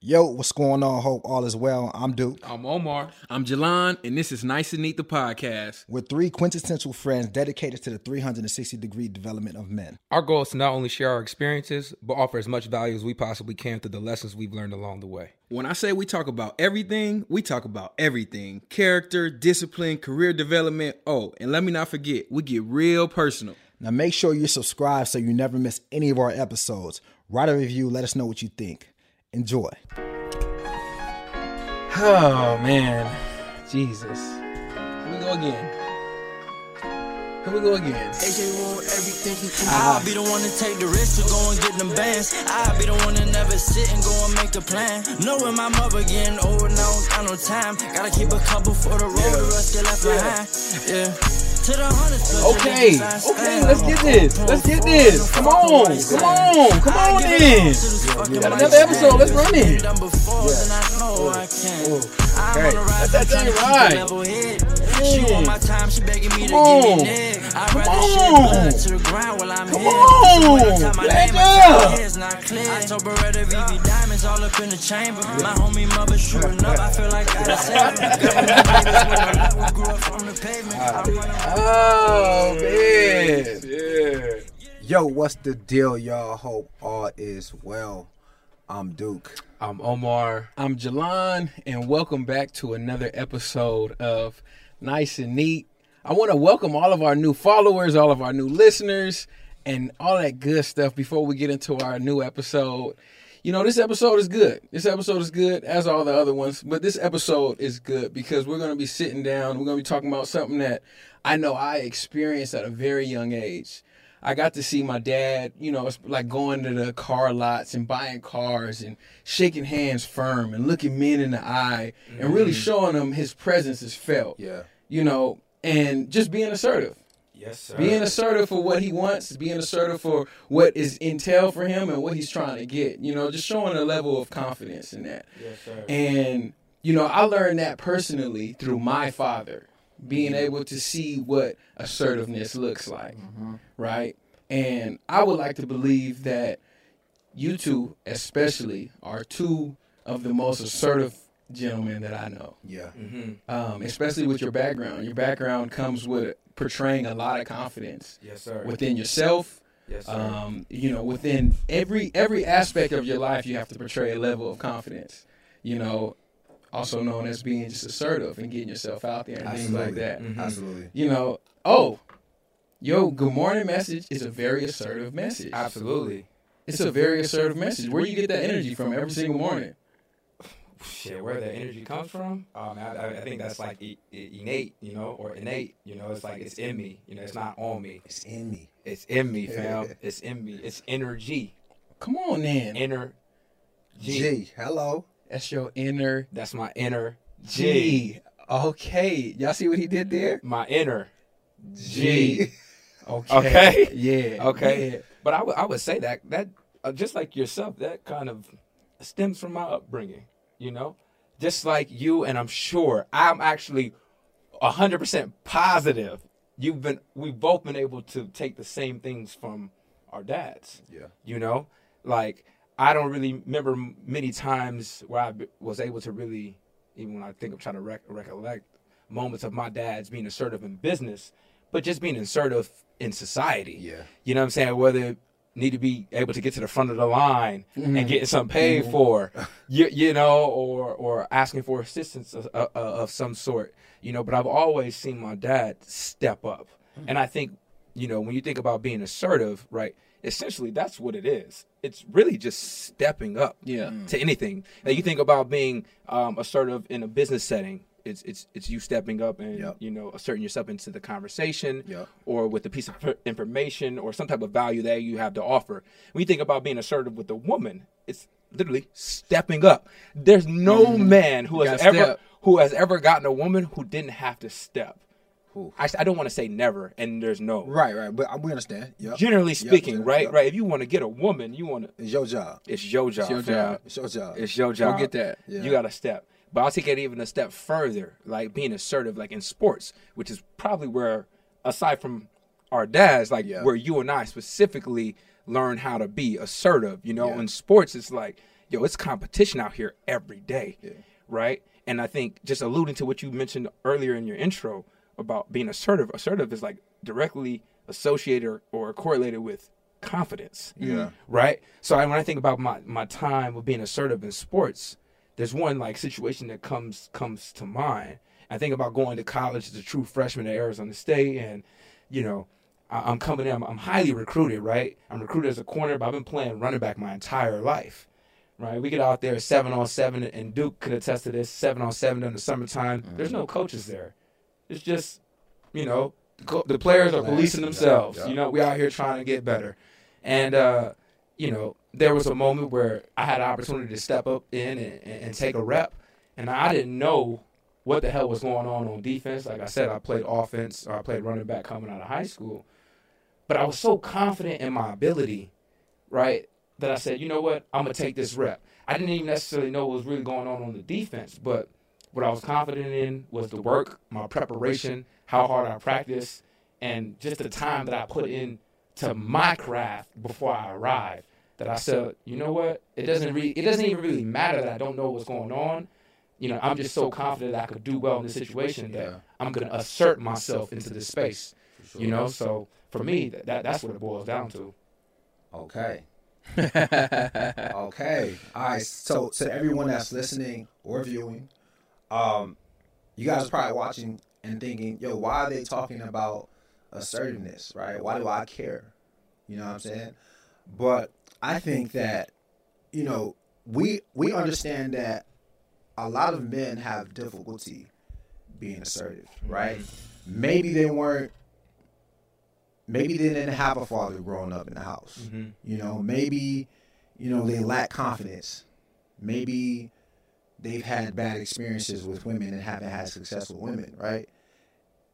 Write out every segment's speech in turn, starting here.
Yo, what's going on? Hope all is well. I'm Duke. I'm Omar. I'm Jalon, and this is Nice and Neat, the podcast. We're three quintessential friends dedicated to the 360 degree development of men. Our goal is to not only share our experiences, but offer as much value as we possibly can through the lessons we've learned along the way. When I say we talk about everything, we talk about everything character, discipline, career development. Oh, and let me not forget, we get real personal. Now make sure you're subscribed so you never miss any of our episodes. Write a review, let us know what you think. Enjoy. Oh, man. Jesus. Here we go again. Here we go again. AJ want everything he can. I'll be the one to take the risk to go and get them bands. I'll be the one to never sit and go and make the plan. Knowing my mother getting old and now got no time. Gotta keep a couple for the road, the rest get left behind. Yeah. Okay, okay, let's get this. Let's get this. Come on, come on, come on in. Got another episode. Let's run it. Yeah. Oh, okay, let that thing ride. She want my time, she begging me to give me neck. I rather shit to the ground while I'm here. Come on, let go. I told Beretta VV diamonds all up in the chamber. My homie mother shooting up. I feel like I said. Oh man. Yeah. Yo, what's the deal, y'all? Hope all is well. I'm Duke. I'm Omar. I'm Jalon, and welcome back to another episode of nice and neat. I want to welcome all of our new followers, all of our new listeners, and all that good stuff before we get into our new episode. You know, this episode is good. This episode is good, as all the other ones, but this episode is good because we're going to be sitting down. We're going to be talking about something that I know I experienced at a very young age. I got to see my dad, you know, like going to the car lots and buying cars and shaking hands firm and looking men in the eye and really mm. showing them his presence is felt. Yeah. You know, and just being assertive. Yes, sir. Being assertive for what he wants, being assertive for what is intel for him and what he's trying to get. You know, just showing a level of confidence in that. Yes, sir. And, you know, I learned that personally through my father being able to see what assertiveness looks like, mm-hmm. right? And I would like to believe that you two, especially, are two of the most assertive gentlemen that I know. Yeah. Mm-hmm. Um, especially with your background. Your background comes with portraying a lot of confidence. Yes, sir. Within yourself. Yes, sir. Um, you know, within every every aspect of your life, you have to portray a level of confidence. You know, also known as being just assertive and getting yourself out there and Absolutely. things like that. Mm-hmm. Absolutely. You know, oh, yo, good morning message is a very assertive message. Absolutely. It's a very assertive message. Where do you get that energy from every single morning? Shit, where the energy comes from? Um, I, I think that's like innate, you know, or innate. You know, it's like it's in me. You know, it's not on me. It's in me. It's in me, fam. it's in me. It's energy. Come on, then. Inner G. G. Hello. That's your inner. That's my inner G. G. Okay, y'all see what he did there? My inner G. G. Okay. Okay. Yeah. Okay. Yeah. But I would would say that that uh, just like yourself, that kind of stems from my upbringing. You know, just like you, and I'm sure I'm actually hundred percent positive you've been we've both been able to take the same things from our dads. Yeah. You know, like I don't really remember many times where I was able to really, even when I think I'm trying to rec- recollect moments of my dad's being assertive in business, but just being assertive in society. Yeah. You know what I'm saying? Whether need to be able to get to the front of the line and getting something paid for, you, you know, or or asking for assistance of, of, of some sort, you know. But I've always seen my dad step up, and I think, you know, when you think about being assertive, right? Essentially, that's what it is. It's really just stepping up Yeah. to anything. Like you think about being um, assertive in a business setting. It's it's it's you stepping up and Yep. you know asserting yourself into the conversation Yep. or with a piece of information or some type of value that you have to offer. When you think about being assertive with a woman, it's literally stepping up. There's no man who has Mm-hmm. ever step. who has ever gotten a woman who didn't have to step. I, I don't want to say never, and there's no. Right, right. But uh, we understand. Yep. Generally speaking, yep, right, yep. right. If you want to get a woman, you want to. It's your job. It's your job. It's your job. It's your job. It's your job. get that. Yeah. You got to step. But I'll take it even a step further, like being assertive, like in sports, which is probably where, aside from our dads, like Yeah. where you and I specifically learn how to be assertive. You know, Yeah. in sports, it's like, yo, it's competition out here every day, right? And I think just alluding to what you mentioned earlier in your intro about being assertive, assertive is like directly associated or, or correlated with confidence Yeah. right? So I, when I think about my, my time of being assertive in sports, there's one like situation that comes comes to mind. I think about going to college as a true freshman at Arizona State, and you know, I, I'm coming in. I'm, I'm highly recruited, right? I'm recruited as a corner, but I've been playing running back my entire life, right? We get out there seven on seven, and Duke could attest to this. Seven on seven in the summertime. There's no coaches there. It's just, you know, the co- the players are policing themselves. You know, we out here trying to get better, and uh, you know, there was a moment where I had an opportunity to step up in and, and, take a rep, and I didn't know what the hell was going on on defense. Like I said, I played offense I played running back coming out of high school, but I was so confident in my ability, right, that I said, you know what, I'm gonna take this rep. I didn't even necessarily know what was really going on on the defense, but what I was confident in was the work, my preparation, how hard I practiced, and just the time that I put in to my craft before I arrived. That I said, you know what? It doesn't really, it doesn't even really matter that I don't know what's going on. You know, I'm just so confident that I could do well in this situation that Yeah. I'm gonna assert myself into this space. You know, so for me, that that's what it boils down to. Okay. okay. All right. So to everyone that's listening or viewing, um, you guys are probably watching and thinking, yo, why are they talking about assertiveness, right? Why do I care? You know what I'm saying? But I think that, you know, we we understand that a lot of men have difficulty being assertive, right? Maybe they weren't maybe they didn't have a father growing up in the house. You know, maybe you know they lack confidence. Maybe they've had bad experiences with women and haven't had successful women, right?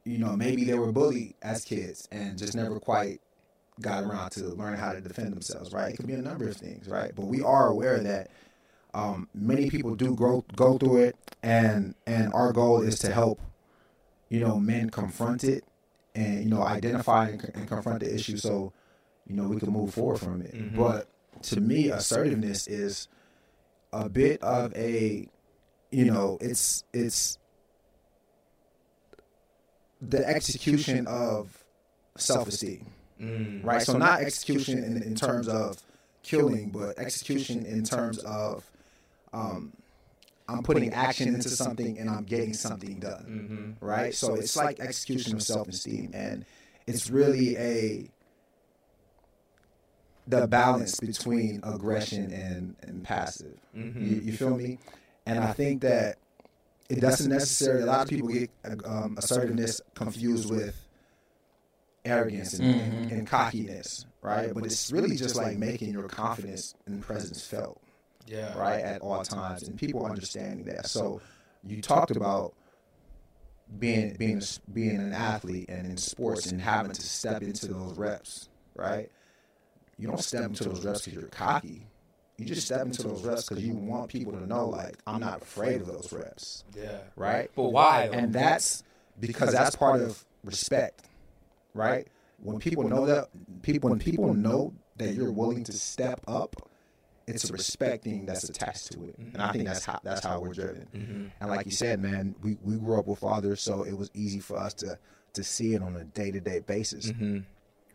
You know, maybe they were bullied as kids and just never quite got around to learning how to defend themselves, right? It could be a number of things, right? But we are aware that um, many people do go go through it, and and our goal is to help, you know, men confront it and you know identify and, and confront the issue so you know we can move forward from it. But to me, assertiveness is a bit of a you know it's it's the execution of Mm. self-esteem right so not execution in, in terms of killing but execution in terms of um, um, i'm putting action into something and i'm getting something done. Mm-hmm. right? So it's like execution of self-esteem and it's really a the balance between aggression and, and passive. Mm-hmm. You, you feel me? And i think that it doesn't necessarily a lot of people get uh, um, assertiveness confused with arrogance and, mm-hmm. and, and cockiness right? But it's really just like making your confidence and presence felt Yeah. right at all times. And people understanding that. So you talked about being being being an athlete and in sports and having to step into those reps right? You don't step into those reps because you're cocky. You just step into those reps because you want people to know like i'm not afraid of those reps Yeah. right? But why? and that's because that's part of respect right when people know that people when people know that you're willing to step up it's a respect thing that's attached to it and i think that's how that's how we're driven mm-hmm. and like you said man we, we grew up with fathers so it was easy for us to to see it on a day-to-day basis mm-hmm.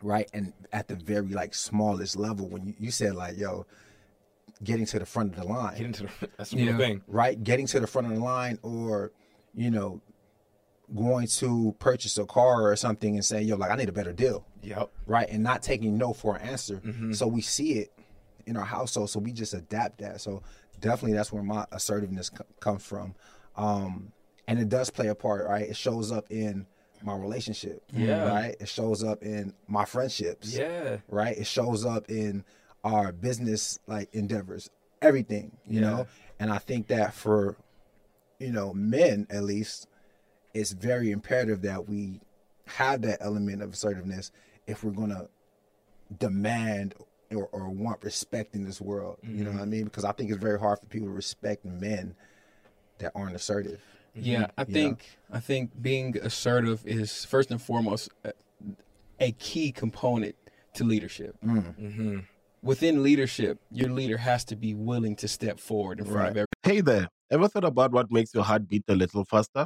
right? And at the very like smallest level, when you, you said like, yo, getting to the front of the line, getting to the, that's the Yeah. thing. right? Getting to the front of the line, or you know, going to purchase a car or something and saying, yo, like I need a better deal, Yep. right? And not taking no for an answer. Mm-hmm. So we see it in our household, so we just adapt that. So definitely, that's where my assertiveness co- comes from, um, and it does play a part, right? It shows up in my relationship, Yeah. right? It shows up in my friendships, Yeah. right? It shows up in our business like endeavors, everything, you know. And I think that for you know men at least, it's very imperative that we have that element of assertiveness if we're gonna demand or, or want respect in this world. You know what mm-hmm. I mean? Because I think it's very hard for people to respect men that aren't assertive. Mm-hmm. Yeah, I think I think being assertive is first and foremost a, a key component to leadership. Mm. Mm-hmm. Within leadership, your leader has to be willing to step forward in front of every. Hey there, ever thought about what makes your heart beat a little faster?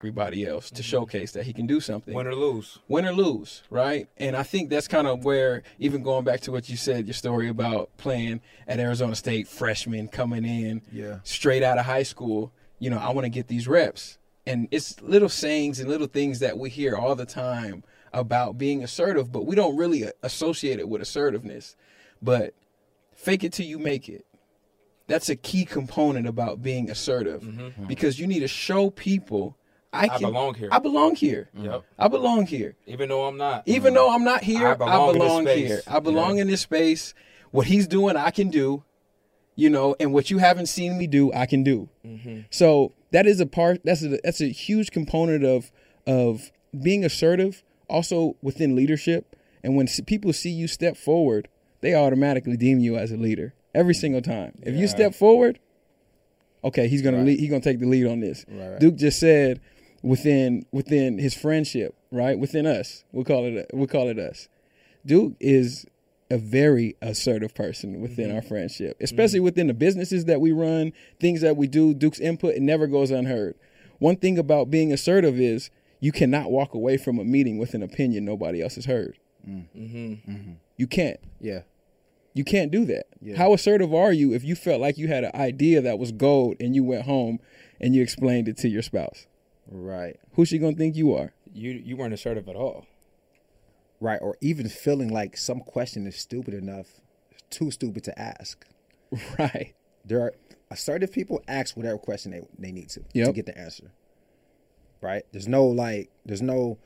Everybody else to mm-hmm. showcase that he can do something. Win or lose. win or lose, right? And I think that's kind of where, even going back to what you said, your story about playing at Arizona State, freshman coming in, Yeah. straight out of high school. You know, I want to get these reps, and it's little sayings and little things that we hear all the time about being assertive, but we don't really associate it with assertiveness. But fake it till you make it. That's a key component about being assertive mm-hmm. because you need to show people I, I belong here. I belong here. Yep. I belong here. Even though I'm not. Even though I'm not here, I I belong belong, in this space. here. I belong Yeah. in this space. What he's doing, I can do. You know, and what you haven't seen me do, I can do. Mm-hmm. So that is a part. That's a that's a huge component of of being assertive. Also within leadership, and when people see you step forward, they automatically deem you as a leader every single time. If you step forward, okay, he's gonna lead, he's gonna take the lead on this. Duke just said within within his friendship, right? Within us, we'll call it we'll call it us. Duke is a very assertive person within mm-hmm. our friendship, especially within the businesses that we run, things that we do. Duke's input it never goes unheard. One thing about being assertive is you cannot walk away from a meeting with an opinion nobody else has heard. Mm. Mm-hmm. Mm-hmm. You can't. Yeah. You can't do that. How assertive are you if you felt like you had an idea that was gold and you went home and you explained it to your spouse? Right. Who's she gonna think you are? You you weren't assertive at all. Right. Or even feeling like some question is stupid enough, too stupid to ask. Right. There are assertive people ask whatever question they, they need to to get the answer. Right? There's no like there's no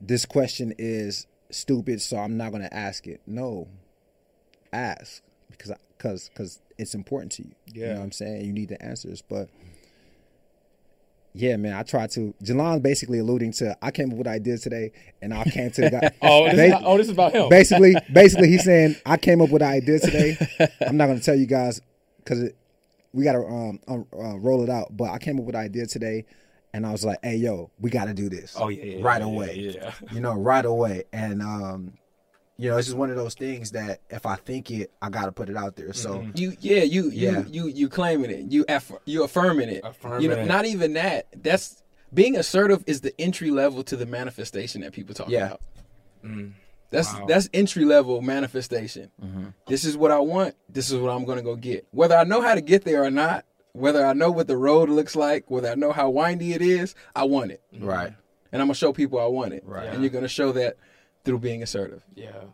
this question is stupid, so I'm not gonna ask it. No. Ask. Because because because it's important to you. You Yeah. know what I'm saying? You need the answers. But yeah, man, I tried to. Jalon basically alluding to I came up with ideas today, and I came to the guy. Oh, this, is, oh, this is about him. basically, basically, he's saying I came up with an idea today. I'm not going to tell you guys because we got to um, uh, roll it out. But I came up with an idea today, and I was like, "Hey, yo, we got to do this. Oh yeah, yeah right yeah, away. Yeah, yeah. You know, right away." And um, you know, it's just one of those things that if I think it, I got to put it out there. So mm-hmm. You yeah you you Yeah. you you claiming it. You aff- you affirming it. Affirming you know it. not even that. That's being assertive is the entry level to the manifestation that people talk Yeah. about. Mm. That's Wow. that's entry level manifestation. Mm-hmm. This is what I want. This is what I'm gonna go get. Whether I know how to get there or not whether I know what the road looks like whether I know how windy it is I want it. Right, and I'm gonna show people I want it. Right. and you're gonna show that through being assertive Yeah.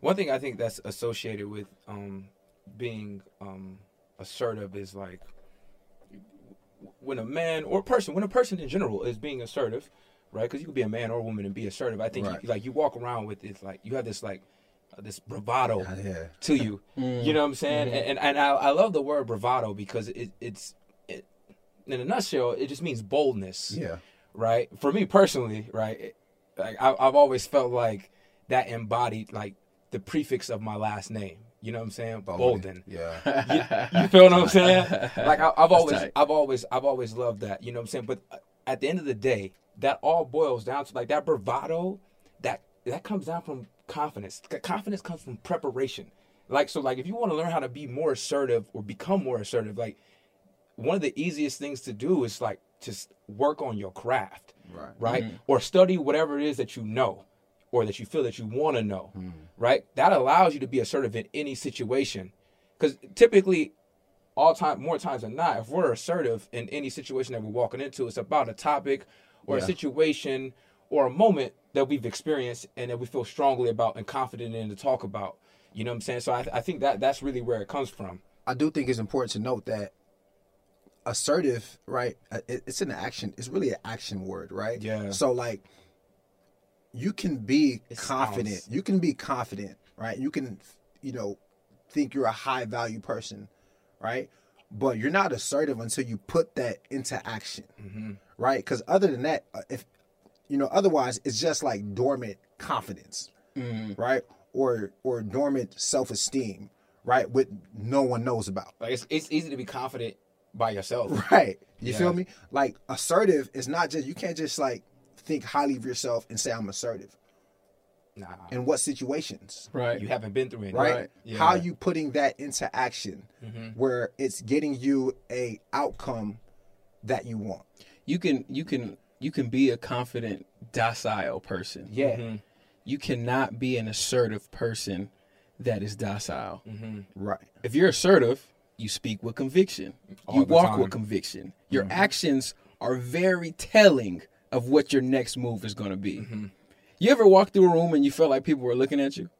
One thing I think that's associated with um, being um, assertive is like when a man or person, when a person in general is being assertive, right? Because you could be a man or a woman and be assertive. I think Right. you, like you walk around with it's like you have this like uh, this bravado Yeah. to you. You know what I'm saying? And and, and I, I love the word bravado because it, it's it, in a nutshell, it just means boldness Yeah. right? For me personally, right? Like I, I've always felt like that embodied like the prefix of my last name. You know what I'm saying? Bolden. Yeah. You, you feel what I'm saying? Like I, I've always, tight. I've always, I've always loved that. You know what I'm saying? But uh, at the end of the day, that all boils down to like that bravado. That that comes down from confidence. Confidence comes from preparation. Like so, like if you want to learn how to be more assertive or become more assertive, like one of the easiest things to do is like just work on your craft Right. right? Mm-hmm. Or study whatever it is that you know or that you feel that you want to know, mm-hmm. right? That allows you to be assertive in any situation. Because typically, all time, more times than not, if we're assertive in any situation that we're walking into, it's about a topic or a situation or a moment that we've experienced and that we feel strongly about and confident in to talk about. You know what I'm saying? So I, I think that that's really where it comes from. I do think it's important to note that assertive, right? uh, It's an action. It's really an action word, right? Yeah. So like, you can be It confident. sounds- You can be confident, right? You can, you know, think you're a high value person, right? But you're not assertive until you put that into action, Mm-hmm. right? Because other than that, uh, if you know, otherwise it's just like dormant confidence, right? Or or dormant self esteem, right? With no one knows about. Like it's, it's easy to be confident by yourself. Right. You Yeah. feel me? Like assertive is not just you can't just like think highly of yourself and say I'm assertive. Nah, In what situations? Right. you haven't been through it, Right? Right. Yeah. How you putting that into action Mm-hmm. where it's getting you a outcome that you want. you can you can you can be a confident docile person Yeah. Mm-hmm. you cannot be an assertive person that is docile Mm-hmm. Right. if you're assertive you speak with conviction All you walk time. with conviction your mm-hmm. actions are very telling of what your next move is going to be mm-hmm. you ever walk through a room and you felt like people were looking at you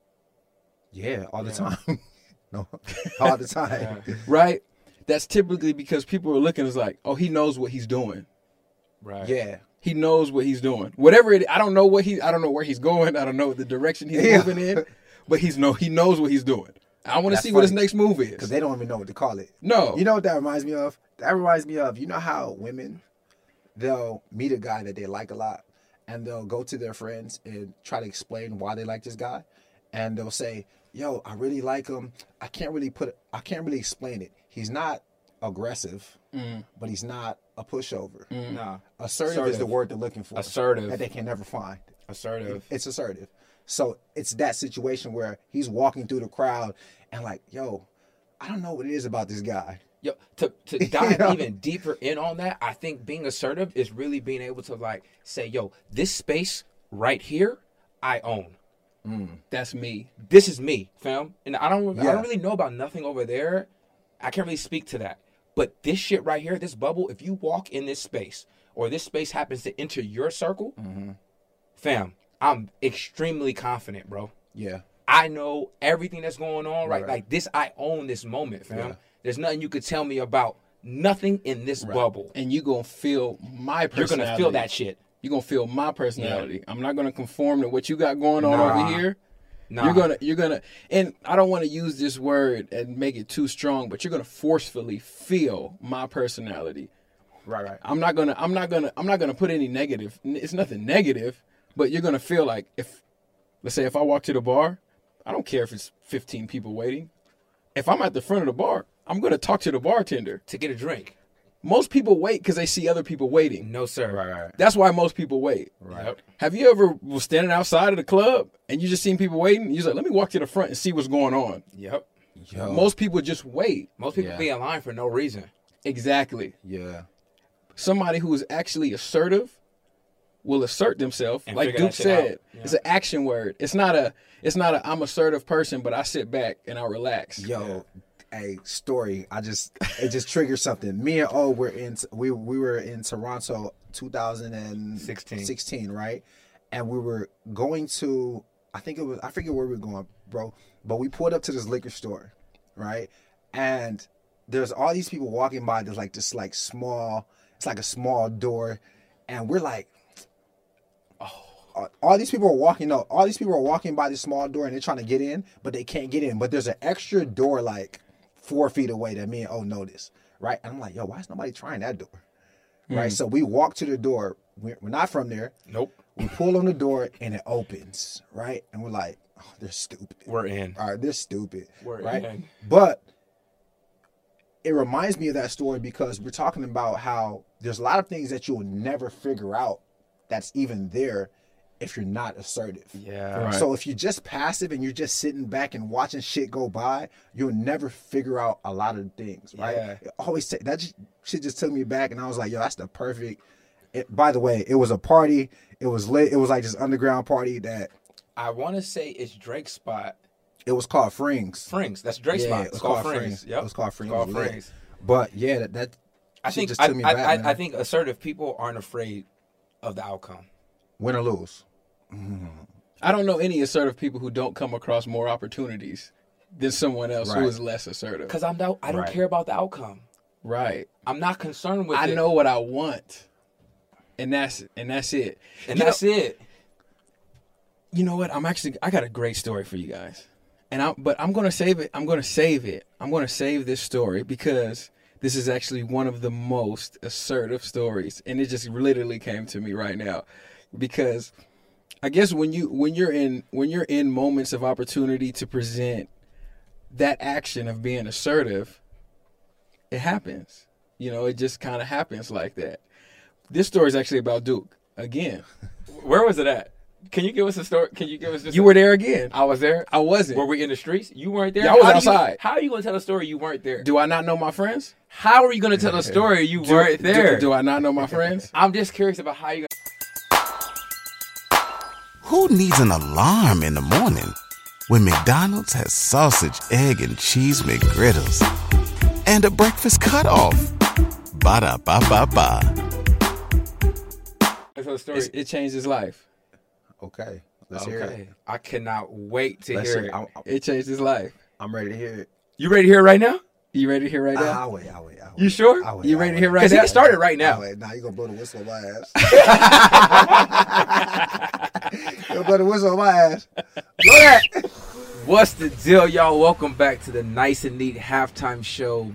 Yeah, all the time. no. All the time. right that's typically because people are looking as like oh he knows what he's doing Right. Yeah. he knows what he's doing. Whatever it, I don't know what he, I don't know where he's going. I don't know the direction he's Yeah. moving in, but he's no, he knows what he's doing. I want to That's see what his next move is Because they don't even know what to call it. No, You know what that reminds me of? That reminds me of, you know how women, they'll meet a guy that they like a lot and they'll go to their friends and try to explain why they like this guy. And they'll say, yo, I really like him. I can't really put it, I can't really explain it. He's not aggressive, mm. but he's not a pushover. Mm. Nah. Assertive, is the word they're looking for. Assertive. That they can never find. Assertive. It's assertive. So it's that situation where he's walking through the crowd and like, yo, I don't know what it is about this guy. Yo, to to dive know? even deeper in on that, I think being assertive is really being able to like say, "Yo, this space right here, I own. Mm. that's me. This is me, fam." And I don't, I don't really know about nothing over there. I can't really speak to that. But this shit right here, this bubble, if you walk in this space or this space happens to enter your circle, mm-hmm. fam, I'm extremely confident, bro. Yeah. I know everything that's going on right, Right. like this. I own this moment, fam. Yeah. There's nothing you could tell me about. Nothing in this bubble. And you gonna feel my personality. You're gonna feel that shit. You're gonna feel my personality. I'm not gonna conform to what you got going on Nah. over here. Nah. You're gonna, you're gonna, and I don't want to use this word and make it too strong, but you're gonna forcefully feel my personality. Right, right. I'm not gonna I'm not gonna I'm not gonna put any negative. It's nothing negative, but you're gonna feel like if let's say if I walk to the bar, I don't care if it's 15 people waiting. If I'm at the front of the bar, I'm gonna talk to the bartender. to get a drink. Most people wait because they see other people waiting. No, sir. Right, right. That's why most people wait. Yep. Have you ever was standing outside of the club and you just seen people waiting? You're like, let me walk to the front and see what's going on. Yep. Yo. Most people just wait. Most people Yeah. be in line for no reason. Exactly. Yeah. somebody who is actually assertive will assert themselves And like duke said. Yeah. it's an action word it's not a it's not a i'm assertive person but i sit back and i relax Yo, a story. I just it just triggered something. Me and O were in we we were in Toronto 2016, 16, right? And we were going to I think it was I forget where we were going, bro. But we pulled up to this liquor store right? And there's all these people walking by. There's like this like small, it's like a small door, and we're like, oh, all these people are walking. No, all these people are walking by this small door, and they're trying to get in, but they can't get in. But there's an extra door like four feet away that me and O notice, right? And I'm like, yo, why is nobody trying that door? Right. Hmm. So we walk to the door. We're, we're not from there. Nope. We pull on the door and it opens, right? And we're like, oh, they're stupid. We're in. All right, they're stupid. We're right. in. But it reminds me of that story because we're talking about how there's a lot of things that you'll never figure out that's even there if you're not assertive. Yeah. Right. So if you're just passive and you're just sitting back and watching shit go by, you'll never figure out a lot of things, right? Yeah. It always ta- that just, shit just took me back, and I was like, yo, that's the perfect. It, by the way, it was a party. It was lit. It was like this underground party that I want to say it's Drake's spot. it was called Frings. Frings. That's Drake's Yeah, spot. it It's was called called Frings. Frings. Yep. It was called Frings. Called It was lit. Frings. But yeah, that, that I think just I, me I, back, I. I think assertive people aren't afraid of the outcome. win or lose. I don't know any assertive people who don't come across more opportunities than someone else Right. who is less assertive. Because I'm not, I don't Right. care about the outcome. Right. I'm not concerned with I it. know what I want. And that's and that's it. and You that's it. you know what? I'm actually I got a great story for you guys. And I but I'm going to save it. I'm going to save it. I'm going to save this story because this is actually one of the most assertive stories and it just literally came to me right now because I guess when you when you're in when you're in moments of opportunity to present that action of being assertive, it happens. You know, it just kind of happens like that. This story is actually about Duke again. Where was it at? Can you give us a story? Can you give us just You were there again. I was there. I wasn't. Were we in the streets? You weren't there. Yeah, I was How do you- outside. how are you going to tell a story you weren't there? Do I not know my friends? How are you going to tell a story you weren't there? Do, I not know my friends? I'm just curious about how you. Who needs an alarm in the morning when McDonald's has sausage, egg, and cheese McGriddles and a breakfast cutoff? Ba da ba ba ba. Tell a story. It's, it changed his life. Okay, let's hear it. okay. I cannot wait to Let's hear hear it. it. I'm, It changed his life. I'm ready to hear it. You ready to hear it right now? You ready to hear right ah, now? I'll wait. I'll wait. I'll wait. You sure? I'll wait, you I'll ready to wait. hear right Because he now? can start it right I'll now. wait. Nah, you gonna blow the whistle on my ass. you gonna blow the whistle on my ass. Blow that. What's the deal, y'all? Welcome back to the Nice and Neat Halftime Show.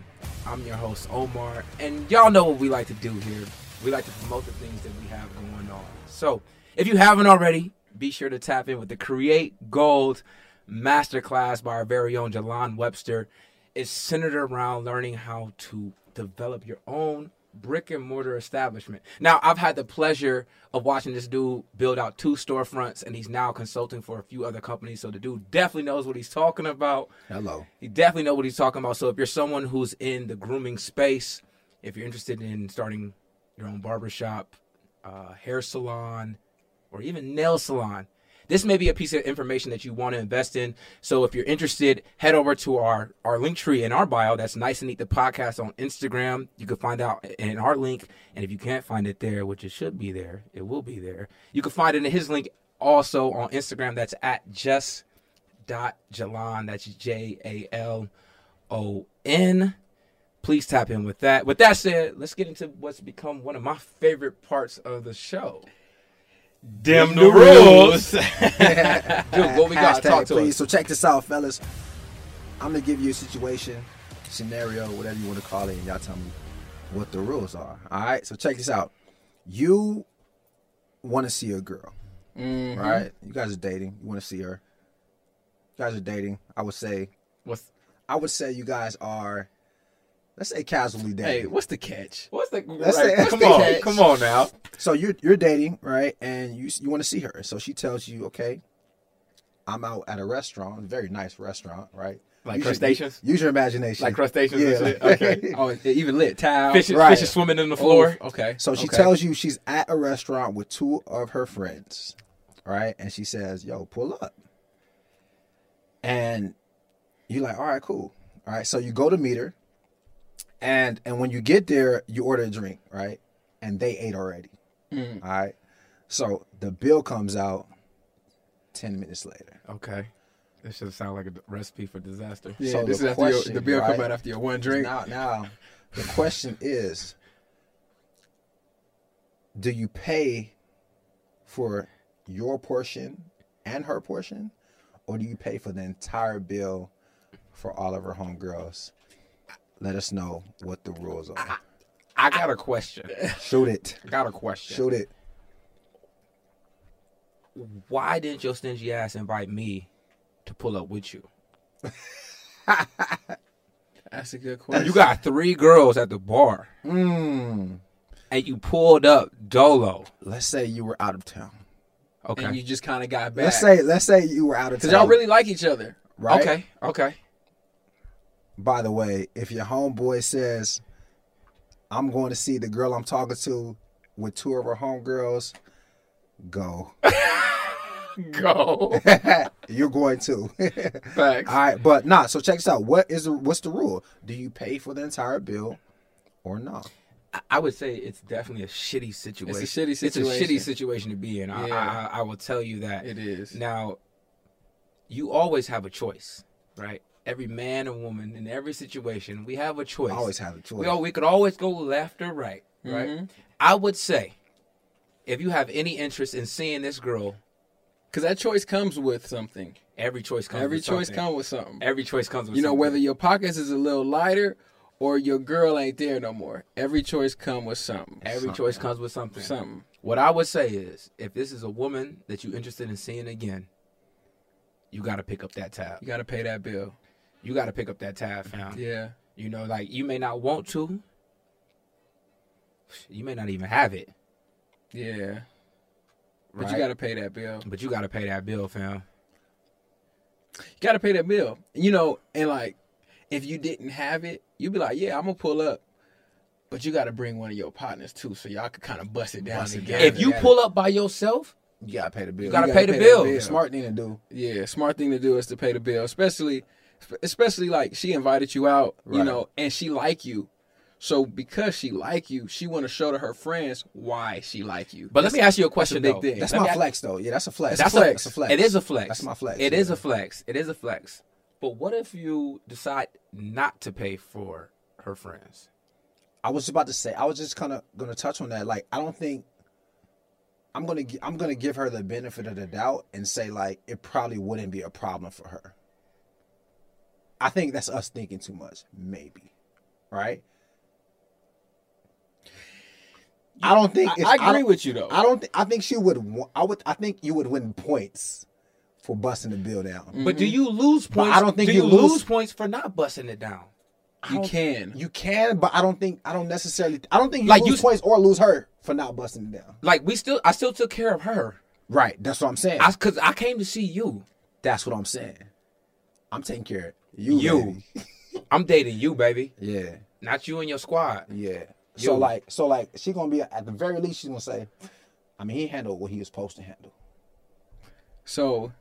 I'm your host, Omar, and y'all know what we like to do here. We like to promote the things that we have going on. So, if you haven't already, be sure to tap in with the Create Gold Masterclass by our very own Jalon Webster. It's centered around learning how to develop your own brick and mortar establishment. Now, I've had the pleasure of watching this dude build out two storefronts, and he's now consulting for a few other companies. So the dude definitely knows what he's talking about. Hello. He definitely know what he's talking about. So if you're someone who's in the grooming space, if you're interested in starting your own barbershop, uh, hair salon, or even nail salon, this may be a piece of information that you want to invest in. So if you're interested, head over to our our link tree in our bio. That's nice and neat the podcast on Instagram. You can find out in our link, and if you can't find it there, which it should be there, it will be there. You can find it in his link also on Instagram. That's at just dot Jalon. That's J A L O N. Please tap in with that. With that said, let's get into what's become one of my favorite parts of the show. Dem the rules. Dude, what we got? Hashtag, Talk to please. us. So check this out, fellas. I'm gonna give you a situation, scenario, whatever you want to call it, and y'all tell me what the rules are. All right. So check this out. You want to see a girl, Mm-hmm. right? You guys are dating. You want to see her. You guys are dating. I would say. What's I would say you guys are. Let's say casually dating. Hey, what's the catch? what's the That's right, that's come on, catch. come on now. So you're you're dating, right? And you you want to see her. So she tells you, okay, I'm out at a restaurant, very nice restaurant, right? Like Use your- crustaceans? Use your imagination. Like crustaceans Yeah. Okay. Oh, even lit towel. Fish, Right. fish is swimming in the floor. Oof, okay. So she okay. tells you she's at a restaurant with two of her friends, right? And she says, "Yo, pull up." And you're like, "All right, cool." All right, so you go to meet her, and and when you get there, you order a drink, right? And they ate already. Mm. All right, so the bill comes out ten minutes later. Okay. This should sound like a recipe for disaster. Yeah, So this the is after your, the bill right? come out after your one drink. Now, now, the question is, do you pay for your portion and her portion, or do you pay for the entire bill for all of her homegirls? Let us know what the rules are. I got a question. Shoot it. I got a question. Shoot it. Why didn't your stingy ass invite me to pull up with you? That's a good question. You got three girls at the bar, Mm. and you pulled up dolo. Let's say you were out of town. Okay. and you just kind of got back. Let's say let's say you were out of town. town. y'all really like each other. right? Okay. Okay. By the way, if your homeboy says, "I'm going to see the girl I'm talking to with two of her homegirls," go. Go. You're going to. Facts. All right, but nah. So check this out. What is the, what's the rule? Do you pay for the entire bill, or not? I- I would say it's definitely a shitty situation. It's a shitty situation. It's a shitty situation to be in. I, Yeah. I, I will tell you that. It is. Now, you always have a choice, right? Every man and woman in every situation, we have a choice. I always have a choice. We, all, we could always go left or right, right? Mhm. I would say, if you have any interest in seeing this girl, Because that choice comes with something. every choice comes. Every with choice something. comes with something. Every choice comes with. You know, something. whether your pockets is a little lighter or your girl ain't there no more. Every choice come with something. every choice comes with something. Something. What I would say is, if this is a woman that you're interested in seeing again, you got to pick up that tab. You got to pay that bill. You got to pick up that tab, fam. Yeah. You know, like you may not want to. You may not even have it, Yeah. But you got to pay that bill. but you got to pay that bill, fam. You got to pay that bill. You know, and like, if you didn't have it, you'd be like, yeah, I'm going to pull up. But you got to bring one of your partners too, so y'all could kind of bust it down Bust it together. down. If you pull up by yourself, You gotta pay the bill. you got to gotta pay the pay that bill. bill. Smart thing to do. Yeah, smart thing to do is to pay the bill, especially, especially like she invited you out, you Right. know, and she like you. So because she like you, she want to show to her friends why she like you. But let me ask you a That's a question, big though. thing. That's Let me my ask- flex, though. Yeah, that's a flex. That's a flex. That's a flex. It is a flex. That's my flex. It is yeah. a flex. It is a flex. But what if you decide not to pay for her friends? I was about to say. I was just kind of gonna touch on that. Like, I don't think I'm gonna. I'm gonna give her the benefit of the doubt and say like it probably wouldn't be a problem for her. I think that's us thinking too much. Maybe, right? I don't think. I, I agree don't- with you though. I don't. Think, I think she would. I would. I think you would win points for busting the bill down. Mm-hmm. But do you lose But points? I don't think do you you lose- lose points for not busting it down. I You can. You can, but I don't think. I don't necessarily. I don't think you Like, lose you- points or lose her for not busting it down. Like we still, I still took care of her. Right. That's what I'm saying. I because I came to see you. That's what I'm saying. I'm taking care of you. You. I'm dating you, baby, Yeah. not you and your squad. Yeah. So like, so like, she gonna be at the very least. She's gonna say, I mean, he handled what he was supposed to handle. So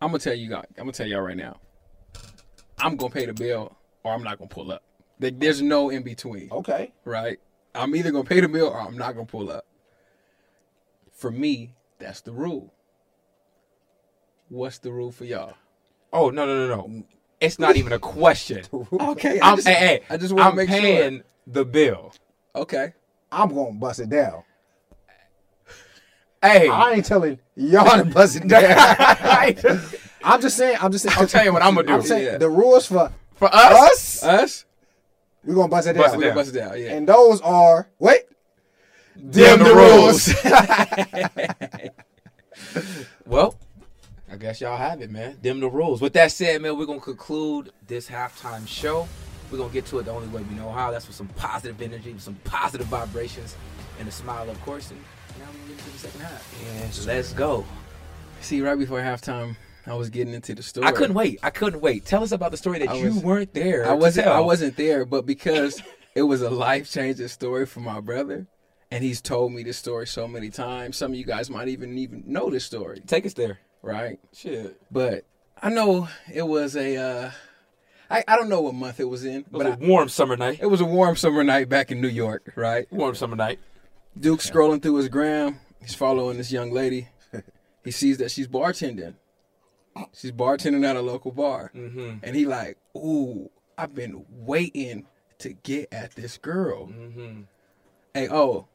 I'm gonna tell you guys. I'm gonna tell y'all right now. I'm gonna pay the bill, or I'm not gonna pull up. Like, There's no in between. Okay. right? I'm either gonna pay the bill or I'm not gonna pull up. For me, that's the rule. What's the rule for y'all? Oh no no no no! It's not even a question. Okay, I I'm, just, hey, hey, I just want I'm to make paying sure. the bill. Okay, I'm gonna bust it down. Hey, I ain't telling y'all to bust it down. I'm just saying. I'm just saying. I'll tell you what I'm gonna do. I'm saying Yeah. the rules for for us, us. us. We're gonna bust it Bust down. it We're down. bust it down. Yeah. And those are wait. dem the rules. well, I guess y'all have it, man. Them the rules. With that said, man, we're gonna conclude this halftime show. We're gonna get to it the only way we know how. That's with some positive energy, some positive vibrations, and a smile, of course. And now we're gonna get to the second half. Yes, Let's go. See, right before halftime, I was getting into the story. I couldn't wait. I couldn't wait. Tell us about the story that I you weren't there. I wasn't. I wasn't there, but because it was a life changing story for my brother, and he's told me this story so many times. Some of you guys might even even know this story, Take us there. Right? Shit. But I know it was a. Uh, I I don't know what month it was in, It but was I, a warm summer night. it was a warm summer night back in New York, right? Warm summer night. Duke scrolling through his gram, he's following this young lady. He sees that she's bartending, She's bartending at a local bar, Mm-hmm. and he like, ooh, I've been waiting to get at this girl. Mm-hmm. Hey, oh,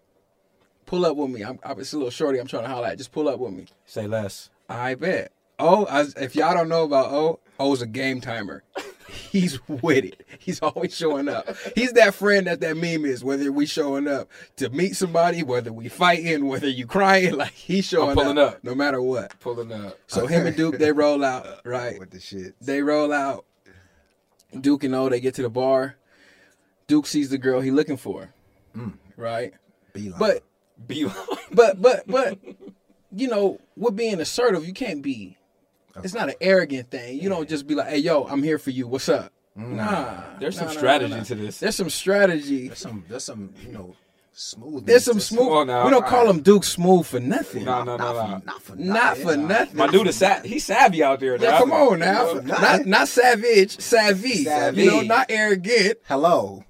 pull up with me. I'm, I'm it's a little shorty. I'm trying to holler at. Just pull up with me. Say less. I bet. Oh, I, if y'all don't know about O, O's a game timer. He's with it. He's always showing up. He's that friend that that meme is. Whether we showing up to meet somebody, whether we fighting, whether you crying, like he's showing I'm pulling up. no matter what. Pulling up. So him and Duke they roll out uh, right. with the shit. They roll out. Duke and O they get to the bar. Duke sees the girl he looking for, mm. right? Beeline. But Be but but but you know, with being assertive, you can't be. It's not an arrogant thing. You don't just be like, "Hey, yo, I'm here for you. What's up?" Mm. Nah, There's some nah, nah, strategy nah, nah. to this. There's some strategy. there's some there's some you know smooth. There's some smooth. on now. We don't call him Duke Smooth for nothing. No, no, no, Not no. for, not for Not for nothing. My dude is sa- he's savvy out there. Yeah, come on now. No, Not not- not savage, savvy. Savvy. You know, not arrogant. Hello.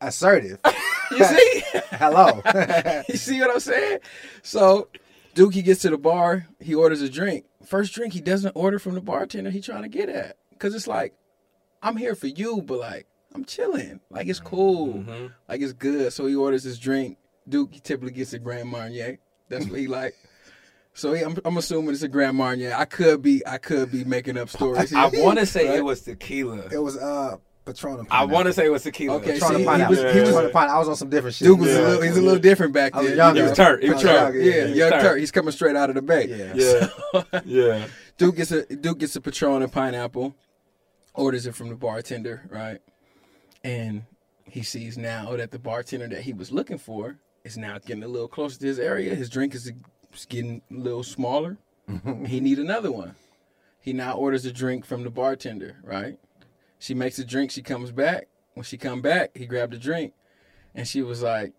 Assertive. You see? Hello. you see what I'm saying? So Duke he gets to the bar, he orders a drink. First drink he doesn't order from the bartender he trying to get at. Cause it's like, I'm here for you, but like I'm chilling. Like it's cool. Like it's good. So he orders his drink. Duke he typically gets a Grand Marnier. That's what he like. So he, I'm, I'm assuming it's a Grand Marnier. I could be I could be making up stories. I here. want to say Right? it was tequila. it was uh Patron. I want to say it was tequila. Okay, Patron see, he pineapple. was- he was- Patron pineapple. I was on some different shit. Duke was Yeah. a little, he's a little different back I was then. younger. you He was turnt. He I was was turnt. younger, Yeah, young Turk. He's coming straight out of the bay. Yeah. Yeah, yeah. Duke gets a Duke gets a Patron and pineapple, orders it from the bartender, right? And he sees now that the bartender that he was looking for is now getting a little closer to his area. His drink is is getting a little smaller. Mm-hmm. he need another one. He now orders a drink from the bartender, right? She makes a drink. She comes back. When she come back, he grabbed a drink, and she was like,